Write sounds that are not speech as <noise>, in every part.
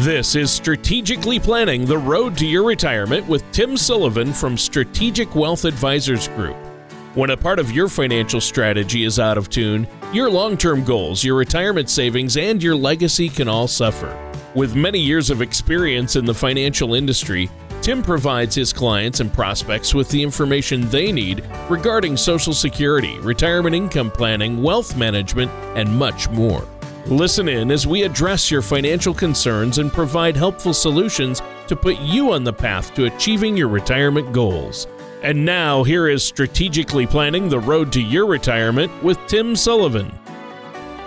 This is Strategically Planning the Road to Your Retirement with Tim Sullivan from Strategic Wealth Advisors Group. When a part of your financial strategy is out of tune, your long term goals, your retirement savings, and your legacy can all suffer. With many years of experience in the financial industry, Tim provides his clients and prospects with the information they need regarding Social Security, retirement income planning, wealth management, and much more. Listen in as we address your financial concerns and provide helpful solutions to put you on the path to achieving your retirement goals. And now, here is Strategically Planning the Road to Your Retirement with Tim Sullivan.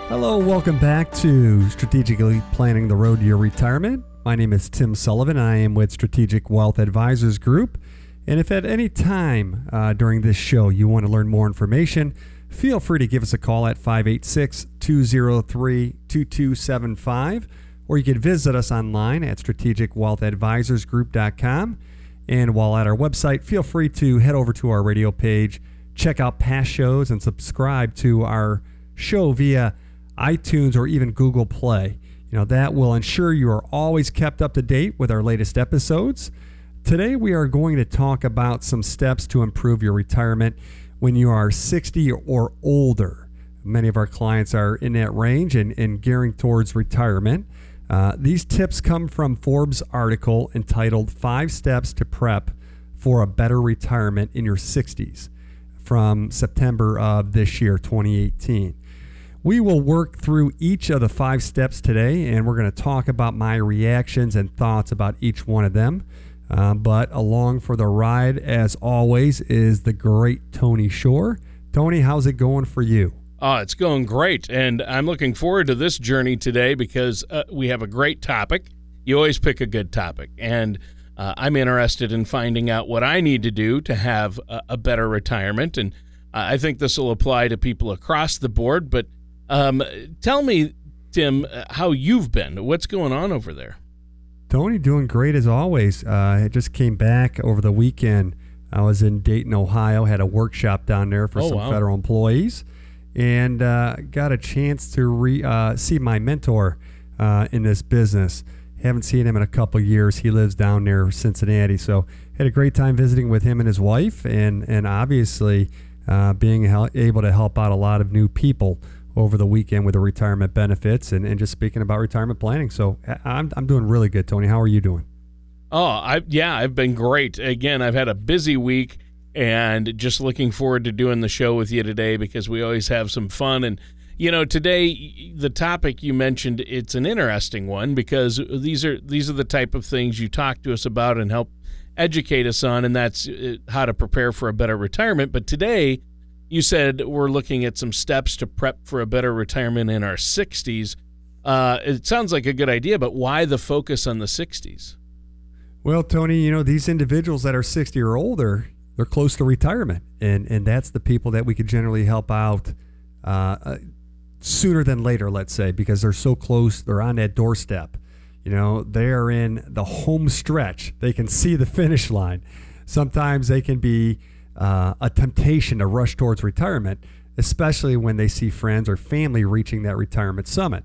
Hello, welcome back to Strategically Planning the Road to Your Retirement. My name is Tim Sullivan. I am with Strategic Wealth Advisors Group. And if at any time uh, during this show you want to learn more information, feel free to give us a call at 586 203 2275, or you can visit us online at strategicwealthadvisorsgroup.com. And while at our website, feel free to head over to our radio page, check out past shows, and subscribe to our show via iTunes or even Google Play. You know, that will ensure you are always kept up to date with our latest episodes. Today, we are going to talk about some steps to improve your retirement when you are 60 or older. Many of our clients are in that range and, and gearing towards retirement. Uh, these tips come from Forbes' article entitled Five Steps to Prep for a Better Retirement in Your 60s from September of this year, 2018. We will work through each of the five steps today, and we're going to talk about my reactions and thoughts about each one of them. Uh, but along for the ride, as always, is the great Tony Shore. Tony, how's it going for you? Oh, it's going great. And I'm looking forward to this journey today because uh, we have a great topic. You always pick a good topic. And uh, I'm interested in finding out what I need to do to have a, a better retirement. And I think this will apply to people across the board. But um, tell me, Tim, uh, how you've been. What's going on over there? Tony, doing great as always. Uh, I just came back over the weekend. I was in Dayton, Ohio, had a workshop down there for oh, some wow. federal employees, and uh, got a chance to re, uh, see my mentor uh, in this business. Haven't seen him in a couple years. He lives down near Cincinnati, so had a great time visiting with him and his wife, and and obviously uh, being able to help out a lot of new people over the weekend with the retirement benefits and, and just speaking about retirement planning. So I'm, I'm doing really good, Tony. How are you doing? Oh, I yeah, I've been great. Again, I've had a busy week and just looking forward to doing the show with you today because we always have some fun and you know today the topic you mentioned it's an interesting one because these are these are the type of things you talk to us about and help educate us on and that's uh, how to prepare for a better retirement but today you said we're looking at some steps to prep for a better retirement in our 60s. Uh, it sounds like a good idea, but why the focus on the 60s? Well, Tony, you know, these individuals that are 60 or older, they're close to retirement. And, and that's the people that we could generally help out uh, sooner than later, let's say, because they're so close, they're on that doorstep. You know, they are in the home stretch, they can see the finish line. Sometimes they can be uh, a temptation to rush towards retirement, especially when they see friends or family reaching that retirement summit.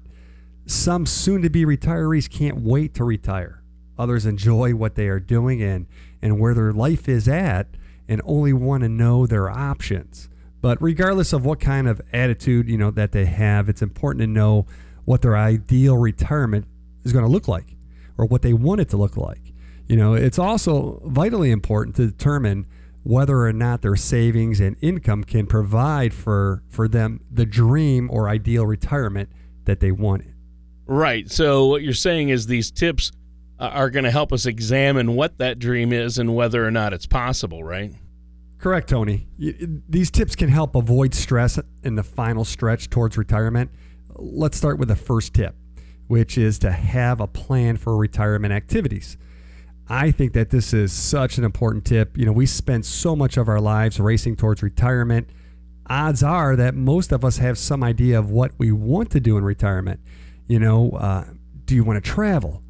Some soon to be retirees can't wait to retire. Others enjoy what they are doing and, and where their life is at and only want to know their options. But regardless of what kind of attitude, you know, that they have, it's important to know what their ideal retirement is going to look like or what they want it to look like. You know, it's also vitally important to determine whether or not their savings and income can provide for for them the dream or ideal retirement that they wanted. Right. So what you're saying is these tips uh, are going to help us examine what that dream is and whether or not it's possible, right? Correct, Tony. These tips can help avoid stress in the final stretch towards retirement. Let's start with the first tip, which is to have a plan for retirement activities. I think that this is such an important tip. You know, we spend so much of our lives racing towards retirement. Odds are that most of us have some idea of what we want to do in retirement. You know, uh, do you want to travel?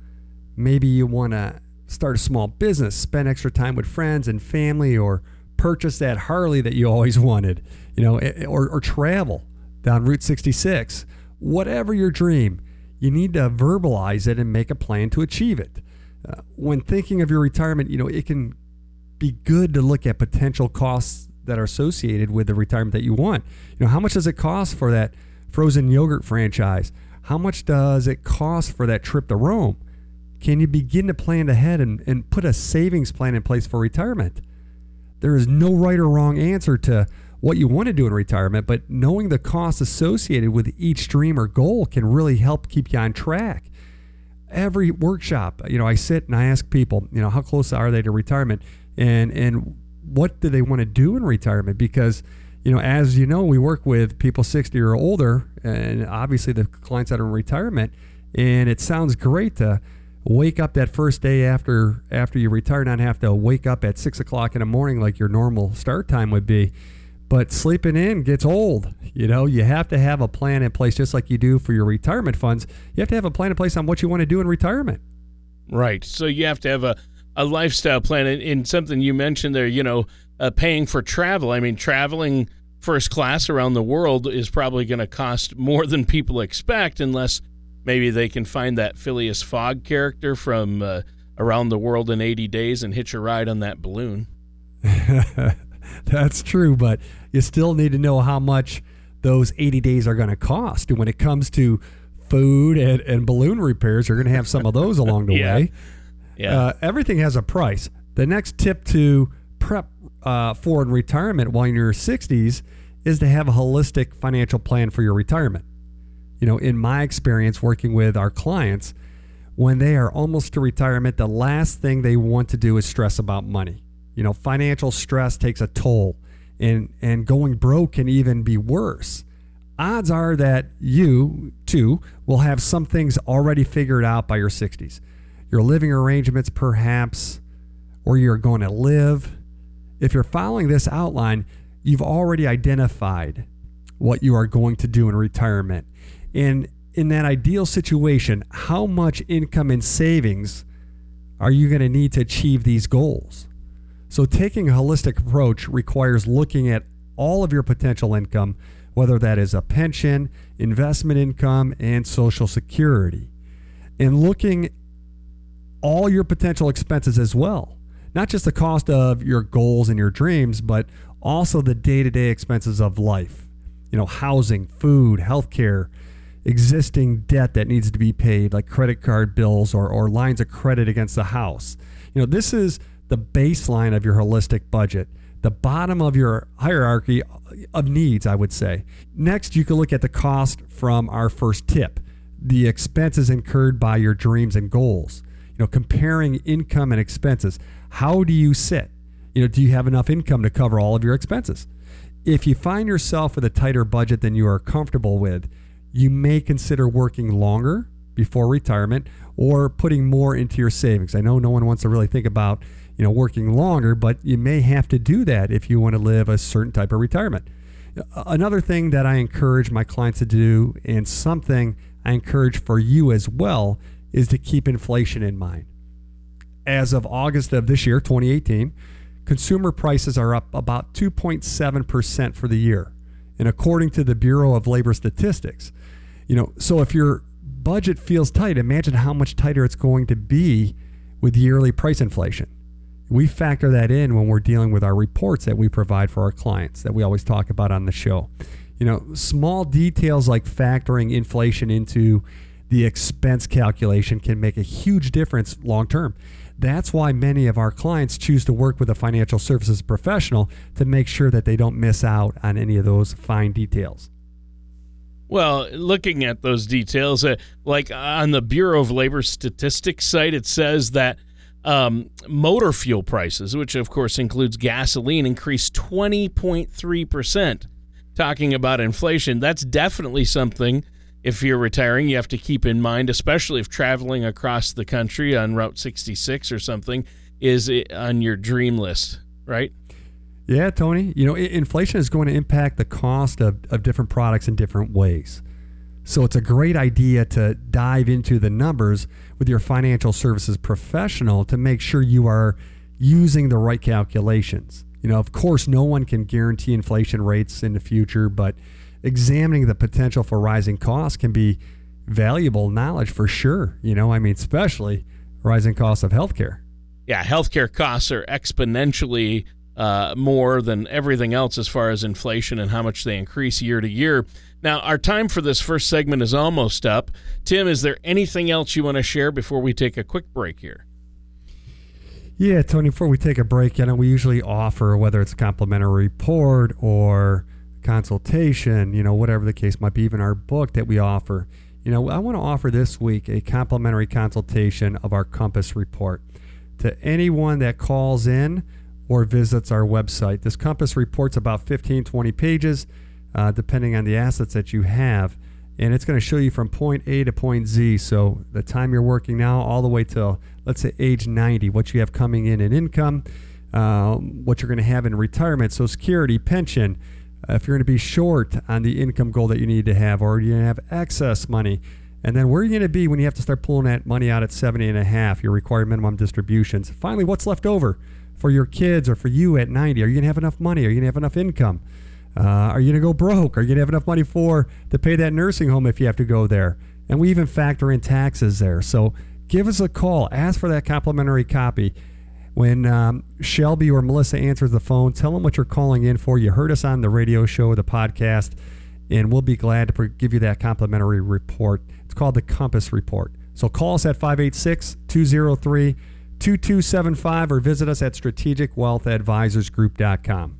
Maybe you want to start a small business, spend extra time with friends and family, or purchase that Harley that you always <laughs> wanted, you know, or, or travel down Route 66. Whatever your dream, you need to verbalize it and make a plan to achieve it. Uh, when thinking of your retirement, you know, it can be good to look at potential costs that are associated with the retirement that you want. You know, how much does it cost for that frozen yogurt franchise? How much does it cost for that trip to Rome? Can you begin to plan ahead and, and put a savings plan in place for retirement? There is no right or wrong answer to what you want to do in retirement, but knowing the costs associated with each dream or goal can really help keep you on track. Every workshop, you know, I sit and I ask people, you know, how close are they to retirement and and what do they want to do in retirement because you know, as you know, we work with people 60 or older, and obviously the clients that are in retirement. And it sounds great to wake up that first day after after you retire, not have to wake up at six o'clock in the morning like your normal start time would be. But sleeping in gets old. You know, you have to have a plan in place, just like you do for your retirement funds. You have to have a plan in place on what you want to do in retirement. Right. So you have to have a, a lifestyle plan. And, something you mentioned there, you know, uh, paying for travel. I mean, traveling first class around the world is probably going to cost more than people expect, unless maybe they can find that Phileas Fogg character from uh, Around the World in 80 Days and hitch a ride on that balloon. <laughs> That's true, but you still need to know how much those 80 days are going to cost. And when it comes to food and, and balloon repairs, you're going to have some of those along the <laughs> yeah. way. Yeah. Uh, everything has a price. The next tip to prep uh, for in retirement while you're in your 60s is to have a holistic financial plan for your retirement. You know, in my experience working with our clients, when they are almost to retirement, the last thing they want to do is stress about money. You know, financial stress takes a toll, and and going broke can even be worse. Odds are that you too will have some things already figured out by your 60s. Your living arrangements, perhaps, where you're going to live. If you're following this outline, you've already identified what you are going to do in retirement. And in that ideal situation, how much income and savings are you going to need to achieve these goals? So, taking a holistic approach requires looking at all of your potential income, whether that is a pension, investment income, and Social Security, and looking all your potential expenses as well. Not just the cost of your goals and your dreams, but also the day to day expenses of life. You know, housing, food, healthcare, existing debt that needs to be paid, like credit card bills or, or lines of credit against the house. You know, this is the baseline of your holistic budget, the bottom of your hierarchy of needs, I would say. Next, you can look at the cost from our first tip the expenses incurred by your dreams and goals. You know, comparing income and expenses. How do you sit? You know, do you have enough income to cover all of your expenses? If you find yourself with a tighter budget than you are comfortable with, you may consider working longer before retirement or putting more into your savings. I know no one wants to really think about you know, working longer, but you may have to do that if you want to live a certain type of retirement. Another thing that I encourage my clients to do, and something I encourage for you as well, is to keep inflation in mind. As of August of this year, 2018, consumer prices are up about 2.7% for the year. And according to the Bureau of Labor Statistics, you know, so if your budget feels tight, imagine how much tighter it's going to be with yearly price inflation we factor that in when we're dealing with our reports that we provide for our clients that we always talk about on the show. You know, small details like factoring inflation into the expense calculation can make a huge difference long term. That's why many of our clients choose to work with a financial services professional to make sure that they don't miss out on any of those fine details. Well, looking at those details, uh, like on the Bureau of Labor Statistics site, it says that um, motor fuel prices, which of course includes gasoline, increased 20.3%. Talking about inflation, that's definitely something if you're retiring you have to keep in mind, especially if traveling across the country on Route 66 or something is on your dream list, right? Yeah, Tony. You know, inflation is going to impact the cost of, of different products in different ways. So it's a great idea to dive into the numbers with your financial services professional to make sure you are using the right calculations. You know, of course, no one can guarantee inflation rates in the future, but examining the potential for rising costs can be valuable knowledge for sure. You know, I mean, especially rising costs of healthcare. Yeah, healthcare costs are exponentially uh, more than everything else as far as inflation and how much they increase year to year. Now, our time for this first segment is almost up. Tim, is there anything else you want to share before we take a quick break here? Yeah, Tony, before we take a break, you know, we usually offer, whether it's a complimentary report or consultation, you know, whatever the case might be, even our book that we offer. You know, I want to offer this week a complimentary consultation of our Compass report to anyone that calls in or visits our website. This Compass report's about 15, 20 pages, uh, depending on the assets that you have. And it's going to show you from point A to point Z. So the time you're working now, all the way till, let's say, age 90, what you have coming in in income, uh, what you're going to have in retirement, so security, pension, uh, if you're going to be short on the income goal that you need to have, or to have excess money, and then where are you going to be when you have to start pulling that money out at 70 and a half, your required minimum distributions? Finally, what's left over for your kids or for you at 90? Are you going to have enough money? Are you going to have enough income? Uh, are you going to go broke? Are you going to have enough money for to pay that nursing home if you have to go there? And we even factor in taxes there. So give us a call. Ask for that complimentary copy. When um, Shelby or Melissa answers the phone, tell them what you're calling in for. You heard us on the radio show, the podcast, and we'll be glad to give you that complimentary report. It's called the Compass Report. So call us at 586 203 2275 or visit us at strategicwealthadvisorsgroup.com.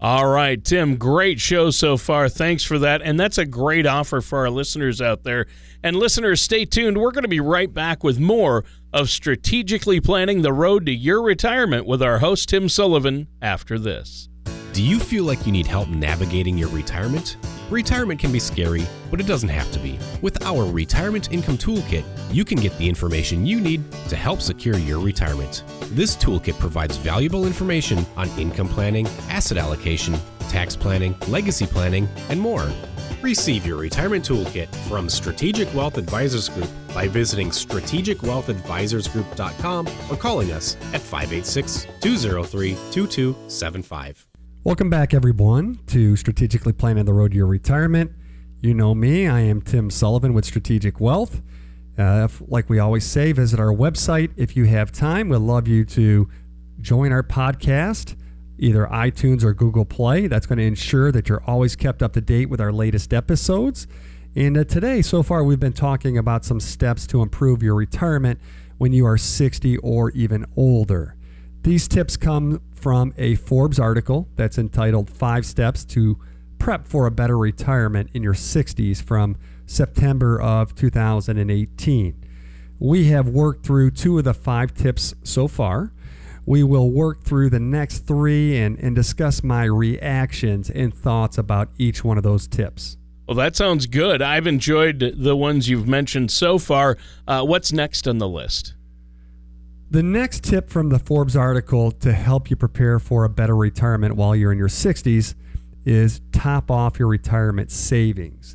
All right, Tim, great show so far. Thanks for that. And that's a great offer for our listeners out there. And listeners, stay tuned. We're going to be right back with more of strategically planning the road to your retirement with our host, Tim Sullivan, after this. Do you feel like you need help navigating your retirement? Retirement can be scary, but it doesn't have to be. With our Retirement Income Toolkit, you can get the information you need to help secure your retirement. This toolkit provides valuable information on income planning, asset allocation, tax planning, legacy planning, and more. Receive your retirement toolkit from Strategic Wealth Advisors Group by visiting strategicwealthadvisorsgroup.com or calling us at 586 203 2275. Welcome back, everyone, to Strategically Planning the Road to Your Retirement. You know me, I am Tim Sullivan with Strategic Wealth. Uh, if, like we always say, visit our website if you have time. We'd love you to join our podcast, either iTunes or Google Play. That's going to ensure that you're always kept up to date with our latest episodes. And uh, today, so far, we've been talking about some steps to improve your retirement when you are 60 or even older. These tips come from a Forbes article that's entitled Five Steps to Prep for a Better Retirement in Your 60s from September of 2018. We have worked through two of the five tips so far. We will work through the next three and, and discuss my reactions and thoughts about each one of those tips. Well, that sounds good. I've enjoyed the ones you've mentioned so far. Uh, what's next on the list? The next tip from the Forbes article to help you prepare for a better retirement while you're in your 60s is top off your retirement savings.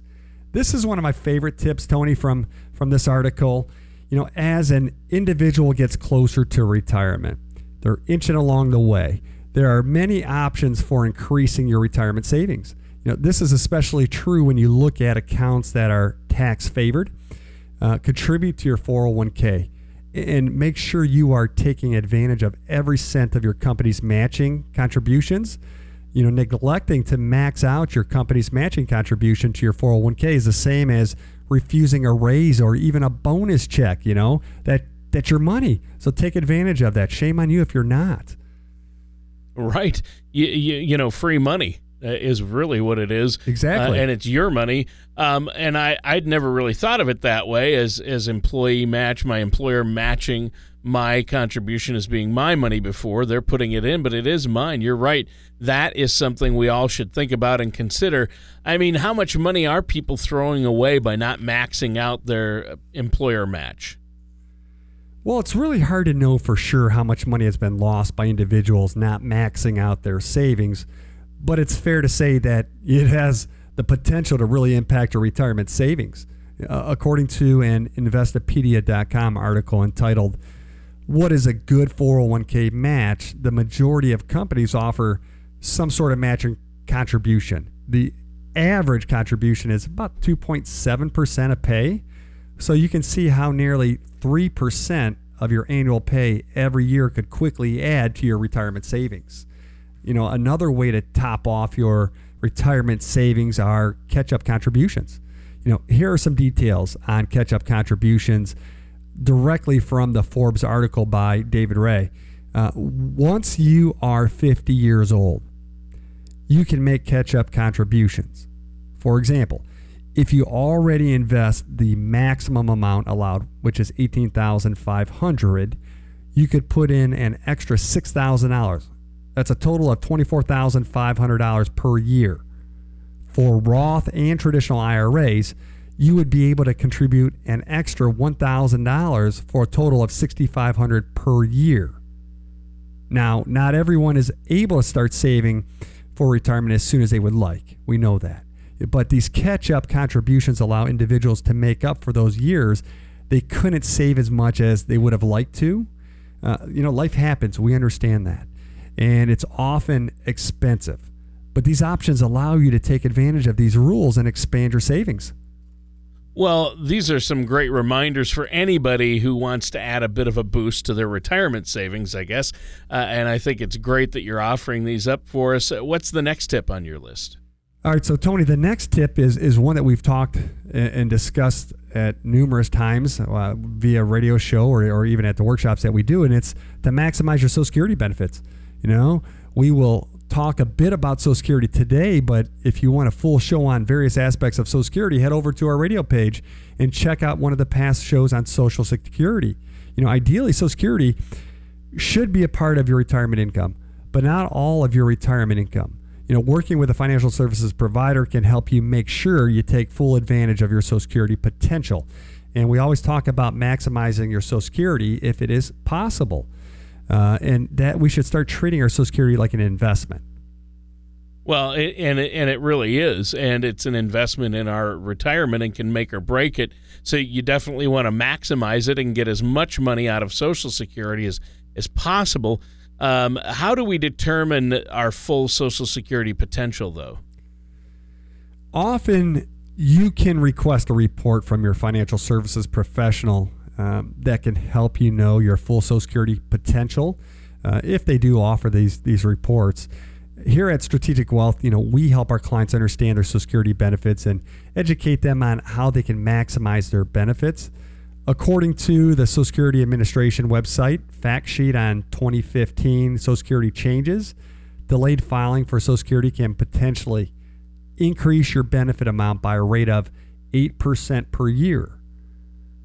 This is one of my favorite tips, Tony, from, from this article. You know, as an individual gets closer to retirement, they're inching along the way. There are many options for increasing your retirement savings. You know, this is especially true when you look at accounts that are tax favored. Uh, contribute to your 401k and make sure you are taking advantage of every cent of your company's matching contributions. You know, neglecting to max out your company's matching contribution to your 401k is the same as refusing a raise or even a bonus check, you know, that that's your money. So take advantage of that. Shame on you if you're not. Right. You, you, you know, free money. Uh, is really what it is. Exactly. Uh, and it's your money. Um, and I, I'd never really thought of it that way as, as employee match, my employer matching my contribution as being my money before. They're putting it in, but it is mine. You're right. That is something we all should think about and consider. I mean, how much money are people throwing away by not maxing out their employer match? Well, it's really hard to know for sure how much money has been lost by individuals not maxing out their savings but it's fair to say that it has the potential to really impact your retirement savings. Uh, according to an Investopedia.com article entitled, What is a Good 401k Match? the majority of companies offer some sort of matching contribution. The average contribution is about 2.7% of pay. So you can see how nearly 3% of your annual pay every year could quickly add to your retirement savings. You know, another way to top off your retirement savings are catch up contributions. You know, here are some details on catch up contributions directly from the Forbes article by David Rae. Uh, once you are 50 years old, you can make catch up contributions. For example, if you already invest the maximum amount allowed, which is 18,500, you could put in an extra $6,000. That's a total of $24,500 per year. For Roth and traditional IRAs, you would be able to contribute an extra $1,000 for a total of $6,500 per year. Now, not everyone is able to start saving for retirement as soon as they would like. We know that. But these catch up contributions allow individuals to make up for those years they couldn't save as much as they would have liked to. Uh, you know, life happens. We understand that. And it's often expensive. But these options allow you to take advantage of these rules and expand your savings. Well, these are some great reminders for anybody who wants to add a bit of a boost to their retirement savings, I guess. Uh, and I think it's great that you're offering these up for us. What's the next tip on your list? All right, so Tony, the next tip is is one that we've talked and discussed at numerous times uh, via radio show or, or even at the workshops that we do, and it's to maximize your Social Security benefits. You know, we will talk a bit about Social Security today, but if you want a full show on various aspects of Social Security, head over to our radio page and check out one of the past shows on Social Security. You know, ideally, Social Security should be a part of your retirement income, but not all of your retirement income you know, working with a financial services provider can help you make sure you take full advantage of your Social Security potential. And we always talk about maximizing your Social Security if it is possible. Uh, and that we should start treating our Social Security like an investment. Well, it, and it, and it really is, and it's an investment in our retirement and can make or break it. So you definitely want to maximize it and get as much money out of Social Security as as possible. Um, how do we determine our full Social Security potential, though? Often you can request a report from your financial services professional um, that can help you know your full Social Security potential uh, if they do offer these these reports. Here at Strategic Wealth, you know, we help our clients understand their Social Security benefits and educate them on how they can maximize their benefits. According to the Social Security Administration website, fact sheet on 2015 Social Security changes, delayed filing for Social Security can potentially increase your benefit amount by a rate of 8% per year.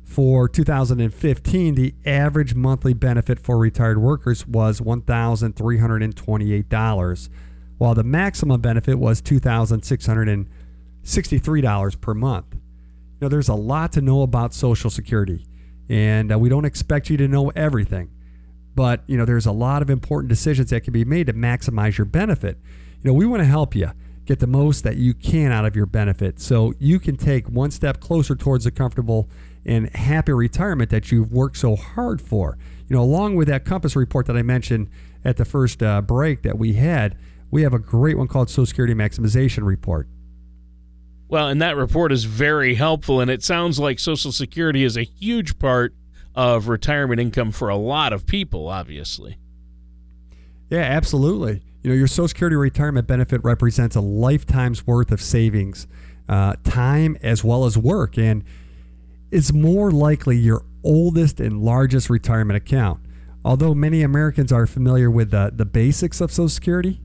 For 2015, the average monthly benefit for retired workers was $1,328, while the maximum benefit was $2,663 per month. Now, there's a lot to know about Social Security, and uh, we don't expect you to know everything. But you know, there's a lot of important decisions that can be made to maximize your benefit. You know, we want to help you get the most that you can out of your benefit, so you can take one step closer towards a comfortable and happy retirement that you've worked so hard for. You know, along with that Compass report that I mentioned at the first uh, break that we had, we have a great one called Social Security Maximization Report. Well, and that report is very helpful, and it sounds like Social Security is a huge part of retirement income for a lot of people, obviously. Yeah, absolutely. You know, your Social Security retirement benefit represents a lifetime's worth of savings, uh, time as well as work, and it's more likely your oldest and largest retirement account. Although many Americans are familiar with the, the basics of Social Security,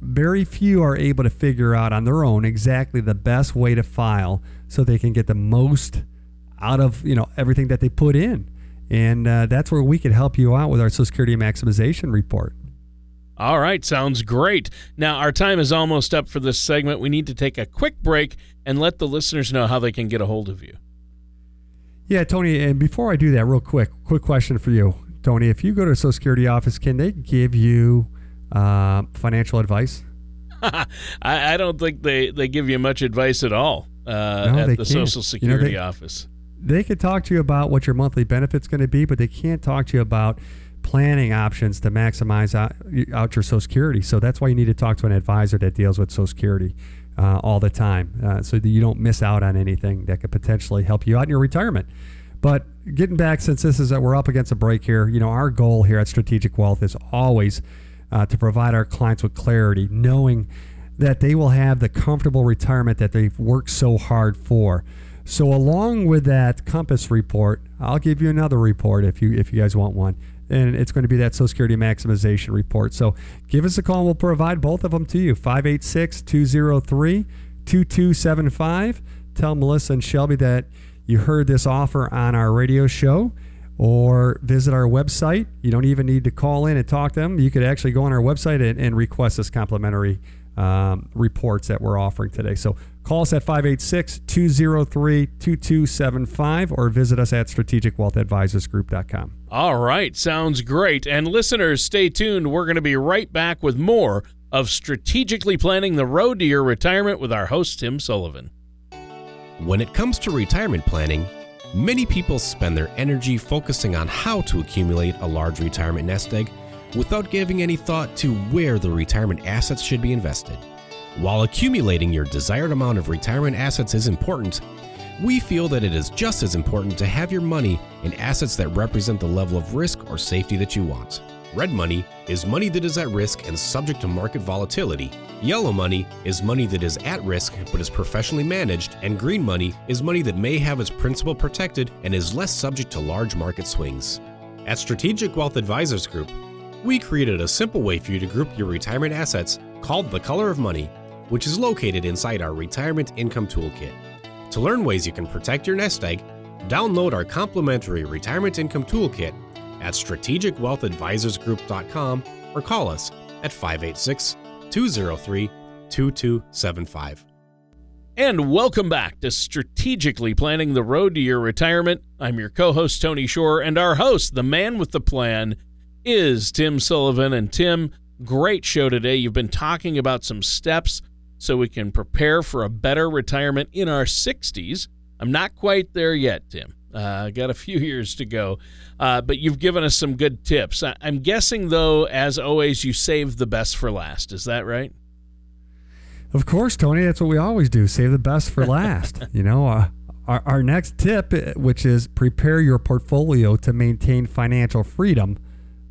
very few are able to figure out on their own exactly the best way to file so they can get the most out of you know everything that they put in. And uh, that's where we could help you out with our social security maximization report. All right sounds great. Now our time is almost up for this segment. We need to take a quick break and let the listeners know how they can get a hold of you yeah tony and before i do that real quick quick question for you tony if you go to a social security office can they give you uh, financial advice? <laughs> I, I, don't think they, they give you much advice at all uh, no, at the can't. Social Security you know, they, office. They could talk to you about what your monthly benefit's going to be, but they can't talk to you about planning options to maximize out, out, your Social Security. So that's why you need to talk to an advisor that deals with Social Security uh, all the time, uh, so that you don't miss out on anything that could potentially help you out in your retirement. But getting back, since this is that we're up against a break here, you know, our goal here at Strategic Wealth is always uh, to provide our clients with clarity, knowing that they will have the comfortable retirement that they've worked so hard for. So, along with that Compass report, I'll give you another report if you if you guys want one, and it's going to be that Social Security maximization report. So, give us a call. and We'll provide both of them to you. 586 203 2275. Tell Melissa and Shelby that you heard this offer on our radio show or visit our website. You don't even need to call in and talk to them. You could actually go on our website and, and request this complimentary um, reports that we're offering today. So call us at 586 203 2275 or visit us at strategicwealthadvisorsgroup.com. All right, sounds great. And listeners, stay tuned. We're going to be right back with more of strategically planning the road to your retirement with our host, Tim Sullivan. When it comes to retirement planning, many people spend their energy focusing on how to accumulate a large retirement nest egg without giving any thought to where the retirement assets should be invested. While accumulating your desired amount of retirement assets is important, we feel that it is just as important to have your money in assets that represent the level of risk or safety that you want. Red money is money that is at risk and subject to market volatility. Yellow money is money that is at risk but is professionally managed, and green money is money that may have its principal protected and is less subject to large market swings. At Strategic Wealth Advisors Group, we created a simple way for you to group your retirement assets called the Color of Money, which is located inside our Retirement Income Toolkit. To learn ways you can protect your nest egg, download our complimentary Retirement Income Toolkit at strategicwealthadvisorsgroup.com or call us at 586 203 2275. And welcome back to Strategically Planning the Road to Your Retirement. I'm your co host, Tony Shore, and our host, the man with the plan, is Tim Sullivan. And Tim, great show today. You've been talking about some steps so we can prepare for a better retirement in our 60s. I'm not quite there yet, Tim. Uh, got a few <laughs> years to go, uh, but you've given us some good tips. I- I'm guessing, though, as always, you save the best for last. Is that right? Of course, Tony, that's what we always do. Save the best for last. <laughs> you know, uh, our, our next tip, uh, which is prepare your portfolio to maintain financial freedom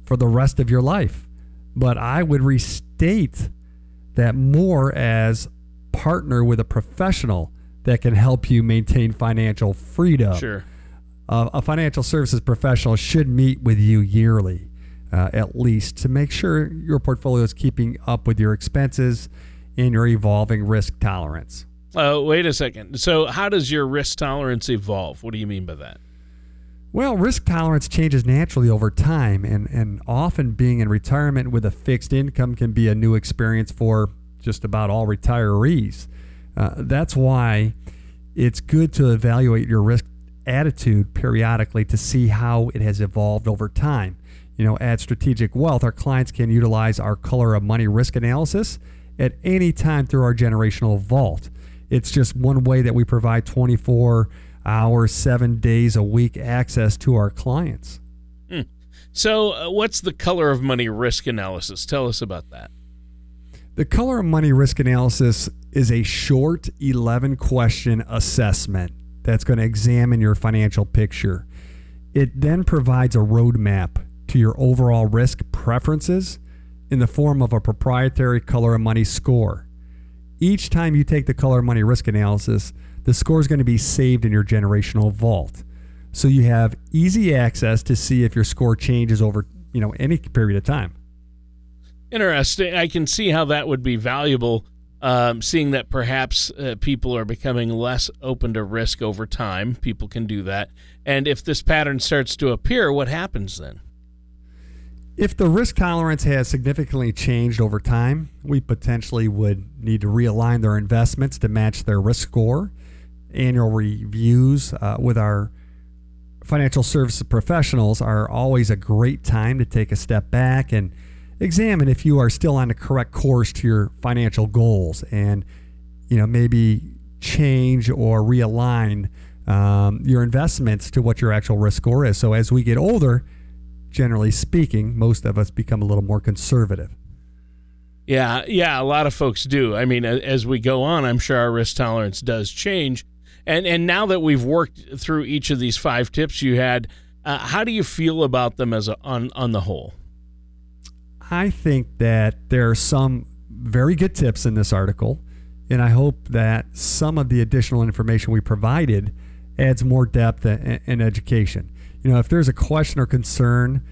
for the rest of your life. But I would restate that more as partner with a professional that can help you maintain financial freedom. Sure. Uh, a financial services professional should meet with you yearly, uh, at least, to make sure your portfolio is keeping up with your expenses and your evolving risk tolerance. Uh, wait a second. So, how does your risk tolerance evolve? What do you mean by that? Well, risk tolerance changes naturally over time, and, and often being in retirement with a fixed income can be a new experience for just about all retirees. Uh, that's why it's good to evaluate your risk attitude periodically to see how it has evolved over time. You know, at Strategic Wealth, our clients can utilize our color of money risk analysis at any time through our generational vault. It's just one way that we provide 24 hours, seven days a week access to our clients. So, uh, what's the color of money risk analysis? Tell us about that. The color of money risk analysis is a short 11 question assessment that's going to examine your financial picture. It then provides a roadmap to your overall risk preferences in the form of a proprietary color of money score. Each time you take the color of money risk analysis, the score is going to be saved in your generational vault. So you have easy access to see if your score changes over, you know, any period of time. Interesting. I can see how that would be valuable, um, seeing that perhaps uh, people are becoming less open to risk over time. People can do that. And if this pattern starts to appear, what happens then? If the risk tolerance has significantly changed over time, we potentially would need to realign their investments to match their risk score. Annual reviews uh, with our financial services professionals are always a great time to take a step back and examine if you are still on the correct course to your financial goals and you know maybe change or realign um, your investments to what your actual risk score is so as we get older generally speaking most of us become a little more conservative Yeah, yeah, a lot of folks do. I mean, as we go on, I'm sure our risk tolerance does change. And and now that we've worked through each of these five tips you had, uh, how do you feel about them as a, on on the whole? I think that there are some very good tips in this article, and I hope that some of the additional information we provided adds more depth and, education. You know, if there's a question or concern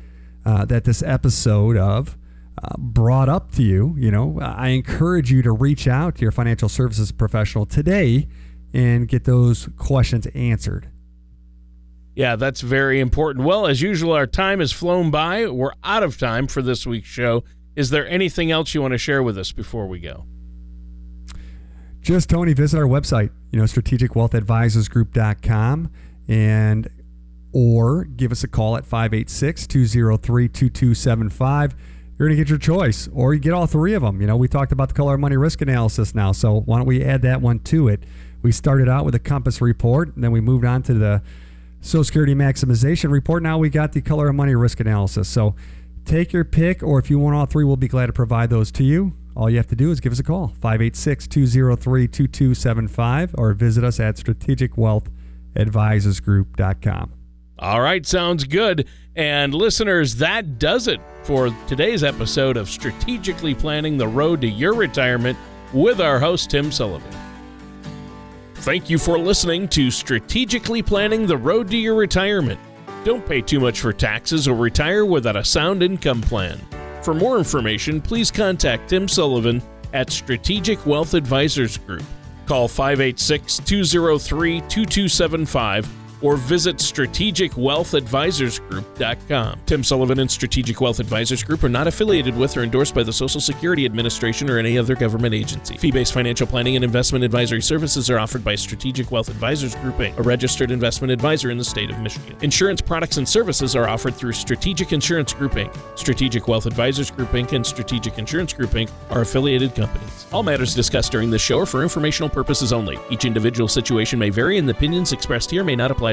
uh, that this episode of uh, brought up to you, you know, I encourage you to reach out to your financial services professional today and get those questions answered. Yeah, that's very important. Well, as usual, our time has flown by. We're out of time for this week's show. Is there anything else you want to share with us before we go? Just, Tony, visit our website, you know, strategicwealthadvisorsgroup.com and or give us a call at 586 203 2275. You're going to get your choice, or you get all three of them. You know, we talked about the color money risk analysis now, so why don't we add that one to it? We started out with a compass report, and then we moved on to the Social Security maximization report. Now we got the color of money risk analysis. So take your pick, or if you want all three, we'll be glad to provide those to you. All you have to do is give us a call, 586 203 2275, or visit us at strategicwealthadvisorsgroup.com. All right, sounds good. And listeners, that does it for today's episode of Strategically Planning the Road to Your Retirement with our host, Tim Sullivan. Thank you for listening to Strategically Planning the Road to Your Retirement. Don't pay too much for taxes or retire without a sound income plan. For more information, please contact Tim Sullivan at Strategic Wealth Advisors Group. Call 586 203 2275 or visit strategicwealthadvisorsgroup.com. Tim Sullivan and Strategic Wealth Advisors Group are not affiliated with or endorsed by the Social Security Administration or any other government agency. Fee-based financial planning and investment advisory services are offered by Strategic Wealth Advisors Group a registered investment advisor in the state of Michigan. Insurance products and services are offered through Strategic Insurance Group Inc. Strategic Wealth Advisors Group Inc. and Strategic Insurance Group Inc. are affiliated companies. All matters discussed during this show are for informational purposes only. Each individual situation may vary and the opinions expressed here may not apply